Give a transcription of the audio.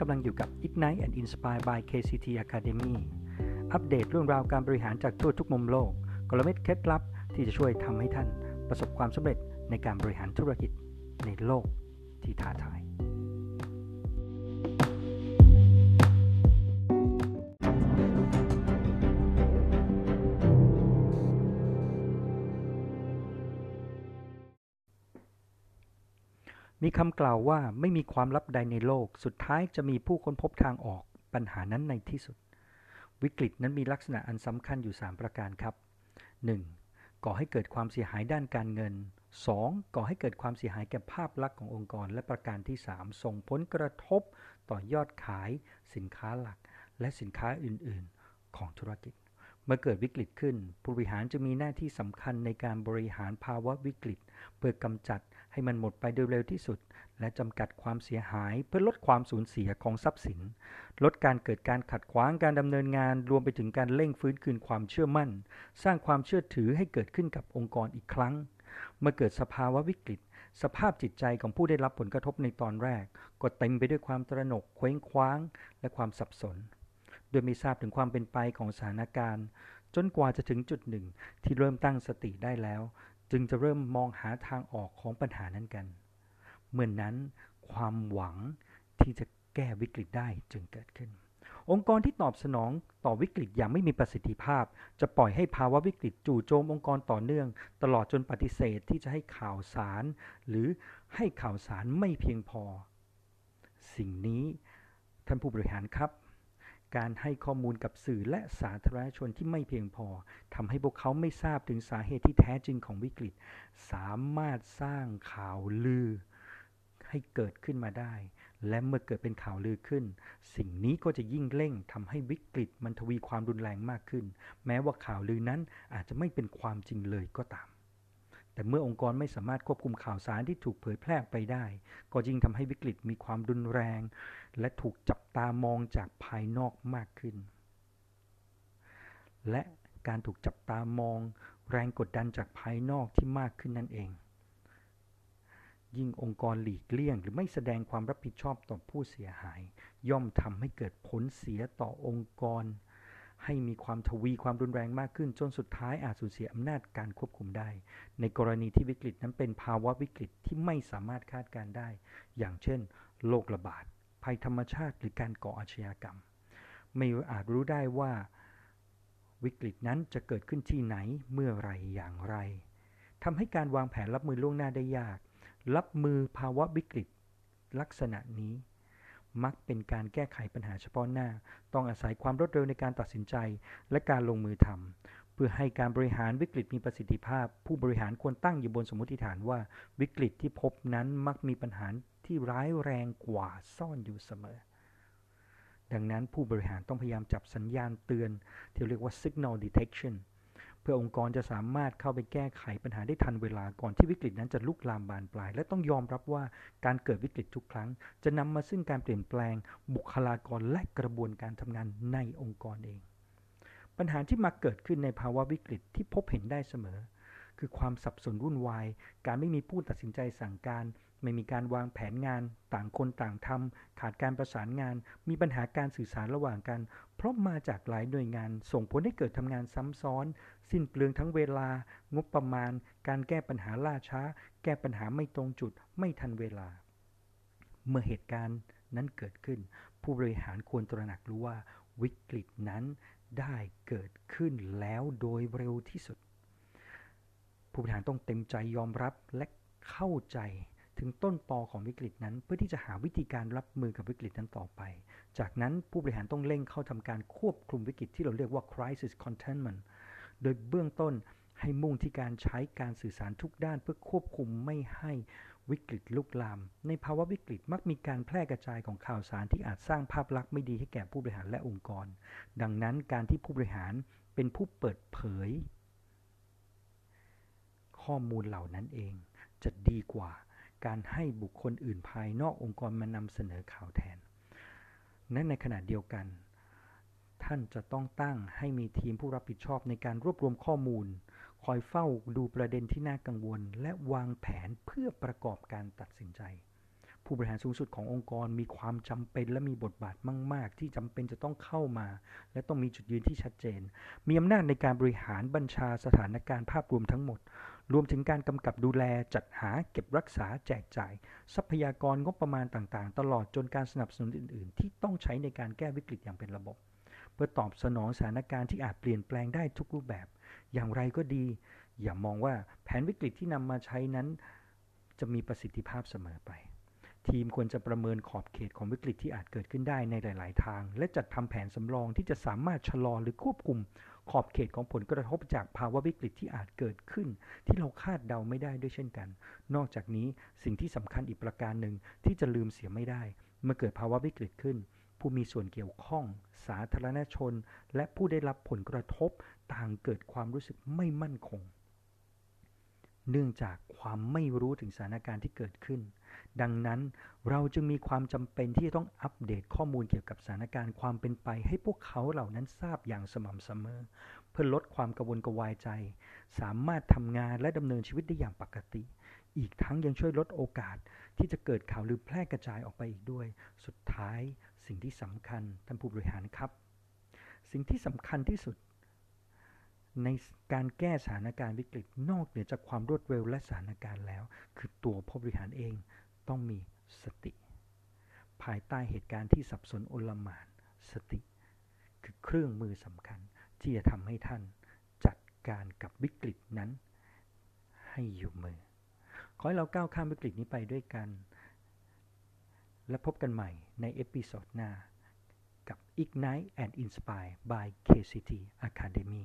กำลังอยู่กับ Ignite and Inspire by KCT Academy อัปเดตเรื่องราวการบริหารจากทั่วทุกมุมโลก กลเม็ดเคล็ดลับที่จะช่วยทำให้ท่านประสบความสำเร็จในการบริหารธุรกิจในโลกที่ท้าทาย มีคำกล่าวว่าไม่มีความลับใดในโลก สุดท้ายจะมีผู้ค้นพบทางออกปัญหานั้นในที่สุด วิกฤตนั้นมีลักษณะอันสำคัญอยู่ 3 ประการครับ 1. ก่อให้เกิดความเสียหายด้านการเงิน 2. ก่อให้เกิดความเสียหายแก่ภาพลักษณ์ขององค์กร และประการที่ 3 ส่งผลกระทบต่อยอดขาย สินค้าหลัก และสินค้าอื่น ๆ ของธุรกิจ เมื่อเกิดวิกฤตขึ้น ผู้บริหารจะมีหน้าที่สำคัญในการบริหารภาวะวิกฤต เพื่อกำจัด ให้มันหมดไปโดยเร็วที่สุด และจำกัดความเสียหายเพื่อลดความสูญเสียของทรัพย์สิน ลดการเกิดการขัดขวางการดำเนินงาน รวมไปถึงการเร่งฟื้นคืนความเชื่อมั่น สร้างความเชื่อถือให้เกิดขึ้นกับองค์กรอีกครั้ง เมื่อเกิดสภาวะวิกฤต สภาพจิตใจของผู้ได้รับผลกระทบในตอนแรก ก็เต็มไปด้วยความตระหนกเคว้งคว้าง และความสับสน โดยไม่ทราบถึงความเป็นไปของสถานการณ์จนกว่าจะถึงจุดหนึ่งที่เริ่มตั้งสติได้แล้ว จึงจะเริ่มมองหาทางออกของปัญหานั้นกัน เมื่อนนั้นความหวังที่จะแก้วิกฤตได้จึงเกิดขึ้น องค์กรที่ตอบสนองต่อวิกฤตอย่างไม่มีประสิทธิภาพ จะปล่อยให้ภาวะวิกฤตจู่โจมองค์กรต่อเนื่อง ตลอดจนปฏิเสธที่จะให้ข่าวสาร หรือให้ข่าวสารไม่เพียงพอ สิ่งนี้ท่านผู้บริหารครับ การให้ข้อมูลกับสื่อและสาธารณชนที่ไม่เพียงพอทำให้พวกเขาไม่ทราบถึงสาเหตุที่แท้จริงของวิกฤต สามารถสร้างข่าวลือ ให้เกิดขึ้นมาได้ และเมื่อเกิดเป็นข่าวลือขึ้น สิ่งนี้ก็จะยิ่งเร่งทำให้วิกฤตมันทวีความรุนแรงมากขึ้น แม้ว่าข่าวลือนั้นอาจจะไม่เป็นความจริงเลยก็ตาม แต่เมื่อองค์กรไม่สามารถควบคุมข่าวสารที่ถูกเผยแพร่ไปได้ ก็ยิ่งทำให้วิกฤตมีความรุนแรง และถูกจับตามองจากภายนอกมากขึ้น และการถูกจับตามอง แรงกดดันจากภายนอกที่มากขึ้นนั่นเอง ยิ่งองค์กรหลีกเลี่ยง หรือไม่แสดงความรับผิดชอบต่อผู้เสียหาย ย่อมทำให้เกิดผลเสียต่อองค์กร ให้มีความทวีความรุนแรงมากขึ้น จนสุดท้ายอาจสูญเสียอำนาจการควบคุมได้ ในกรณีที่วิกฤตนั้นเป็นภาวะวิกฤตที่ไม่สามารถคาดการได้ อย่างเช่น โรคระบาด ภัยธรรมชาติ หรือการก่ออาชญากรรม ไม่อาจรู้ได้ว่าวิกฤตนั้นจะเกิดขึ้นที่ไหนเมื่อไรอย่างไรทำให้การวางแผนรับมือล่วงหน้าได้ยาก รับมือภาวะวิกฤต ลักษณะนี้ มักเป็นการแก้ไขปัญหาเฉพาะหน้า ต้องอาศัยความรวดเร็วในการตัดสินใจและการลงมือทำเพื่อให้การบริหารวิกฤตมีประสิทธิภาพ ผู้บริหารควรตั้งอยู่บนสมมติฐานว่า วิกฤตที่พบนั้นมักมีปัญหาที่ร้ายแรงกว่าซ่อนอยู่เสมอ ดังนั้นผู้บริหารต้องพยายามจับสัญญาณเตือน ที่เรียกว่า signal detection เพื่อองค์กรจะสามารถเข้าไปแก้ไขปัญหาได้ทันเวลาก่อนที่วิกฤตนั้นจะลุกลามบานปลาย และต้องยอมรับว่าการเกิดวิกฤตทุกครั้ง จะนำมาซึ่งการเปลี่ยนแปลง บุคลากรและกระบวนการทำงานในองค์กรเอง ปัญหาที่มาเกิดขึ้นในภาวะวิกฤตที่พบเห็นได้เสมอ คือความสับสนวุ่นวาย การไม่มีผู้ตัดสินใจสั่งการ ไม่มีการวางแผนงาน ต่างคนต่างทำขาดการประสานงาน มีปัญหาการสื่อสารระหว่างกัน เพราะมาจากหลายหน่วยงาน ส่งผลให้เกิดทำงานซ้ำซ้อน สิ้นเปลืองทั้งเวลา งบประมาณ การแก้ปัญหาล่าช้า แก้ปัญหาไม่ตรงจุด ไม่ทันเวลา เมื่อเหตุการณ์นั้นเกิดขึ้น ผู้บริหารควรตระหนักรู้ว่าวิกฤตนั้นได้เกิดขึ้นแล้วโดยเร็วที่สุด ผู้บริหารต้องเต็มใจยอมรับและเข้าใจถึงต้นตอของวิกฤตนั้น เพื่อที่จะหาวิธีการรับมือกับวิกฤตนั้นต่อไป จากนั้นผู้บริหารต้องเร่งเข้าทำการควบคุมวิกฤตที่เราเรียกว่า crisis containment โดยเบื้องต้นให้มุ่งที่การใช้การสื่อสารทุกด้านเพื่อควบคุมไม่ให้วิกฤตลุกลาม ในภาวะวิกฤตมักมีการแพร่กระจายของข่าวสารที่อาจสร้างภาพลักษณ์ไม่ดีให้แก่ผู้บริหารและองค์กร ดังนั้นการที่ผู้บริหารเป็นผู้เปิดเผย ข้อมูลเหล่านั้นเอง จะดีกว่าการให้บุคคลอื่นภายนอกองค์กรมานำเสนอข่าวแทน นั้นในขณะเดียวกัน ท่านจะต้องตั้งให้มีทีมผู้รับผิดชอบในการรวบรวมข้อมูล คอยเฝ้าดูประเด็นที่น่ากังวล และวางแผนเพื่อประกอบการตัดสินใจ ผู้บริหารสูงสุดขององค์กรมีความจำเป็นและมีบทบาทมาก ๆ ที่จำเป็นจะต้องเข้ามา และต้องมีจุดยืนที่ชัดเจน มีอำนาจในการบริหารบัญชาสถานการณ์ภาพรวมทั้งหมด รวมถึงการกำกับดูแลจัดหาเก็บรักษาแจกจ่าย ทรัพยากรงบประมาณต่างๆ ตลอดจนการสนับสนุนอื่น ๆ ที่ต้องใช้ในการแก้วิกฤตอย่างเป็นระบบ เพื่อตอบสนองสถานการณ์ที่อาจเปลี่ยนแปลงได้ทุกรูปแบบ อย่างไรก็ดี อย่ามองว่าแผนวิกฤตที่นำมาใช้นั้น จะมีประสิทธิภาพเสมอไป ทีมควรจะประเมินขอบเขตของวิกฤตที่อาจเกิดขึ้นได้ในหลาย ๆ ทาง และจัดทำแผนสำรองที่จะสามารถชะลอหรือควบคุมขอบเขตของผลกระทบจากภาวะวิกฤตที่อาจเกิดขึ้น ที่เราคาดเดาไม่ได้ด้วยเช่นกัน นอกจากนี้สิ่งที่สำคัญอีกประการหนึ่งที่จะลืมเสียไม่ได้ เมื่อเกิดภาวะวิกฤตขึ้น ผู้มีส่วนเกี่ยวข้อง สาธารณชน และผู้ได้รับผลกระทบต่างเกิดความรู้สึกไม่มั่นคง เนื่องจากความไม่รู้ถึงสถานการณ์ที่เกิดขึ้น ดังนั้นเราจึงมีความจำเป็นที่จะต้องอัปเดตข้อมูลเกี่ยวกับสถานการณ์ความเป็นไป ให้พวกเขาเหล่านั้นทราบอย่างสม่ำเสมอ เพื่อลดความกังวลกวายใจ สามารถทำงานและดำเนินชีวิตได้อย่างปกติ อีกทั้งยังช่วยลดโอกาสที่จะเกิดข่าวลือแพร่กระจายออกไปอีกด้วย สุดท้ายสิ่งที่สำคัญท่านผู้บริหารครับ สิ่งที่สำคัญที่สุด ในการแก้สถานการณ์วิกฤตนอกเหนือจากความรวดเร็วและสถานการณ์แล้ว คือตัวผู้บริหารเอง ต้องมีสติ ภายใต้เหตุการณ์ที่สับสนโอลมานสติ คือเครื่องมือสำคัญที่จะทำให้ท่านจัดการกับวิกฤตนั้น ให้อยู่มือ ขอให้เราก้าวข้ามวิกฤตนี้ไปด้วยกัน และพบกันใหม่ในเอพิโซดหน้ากับ Ignite and Inspire by KCT Academy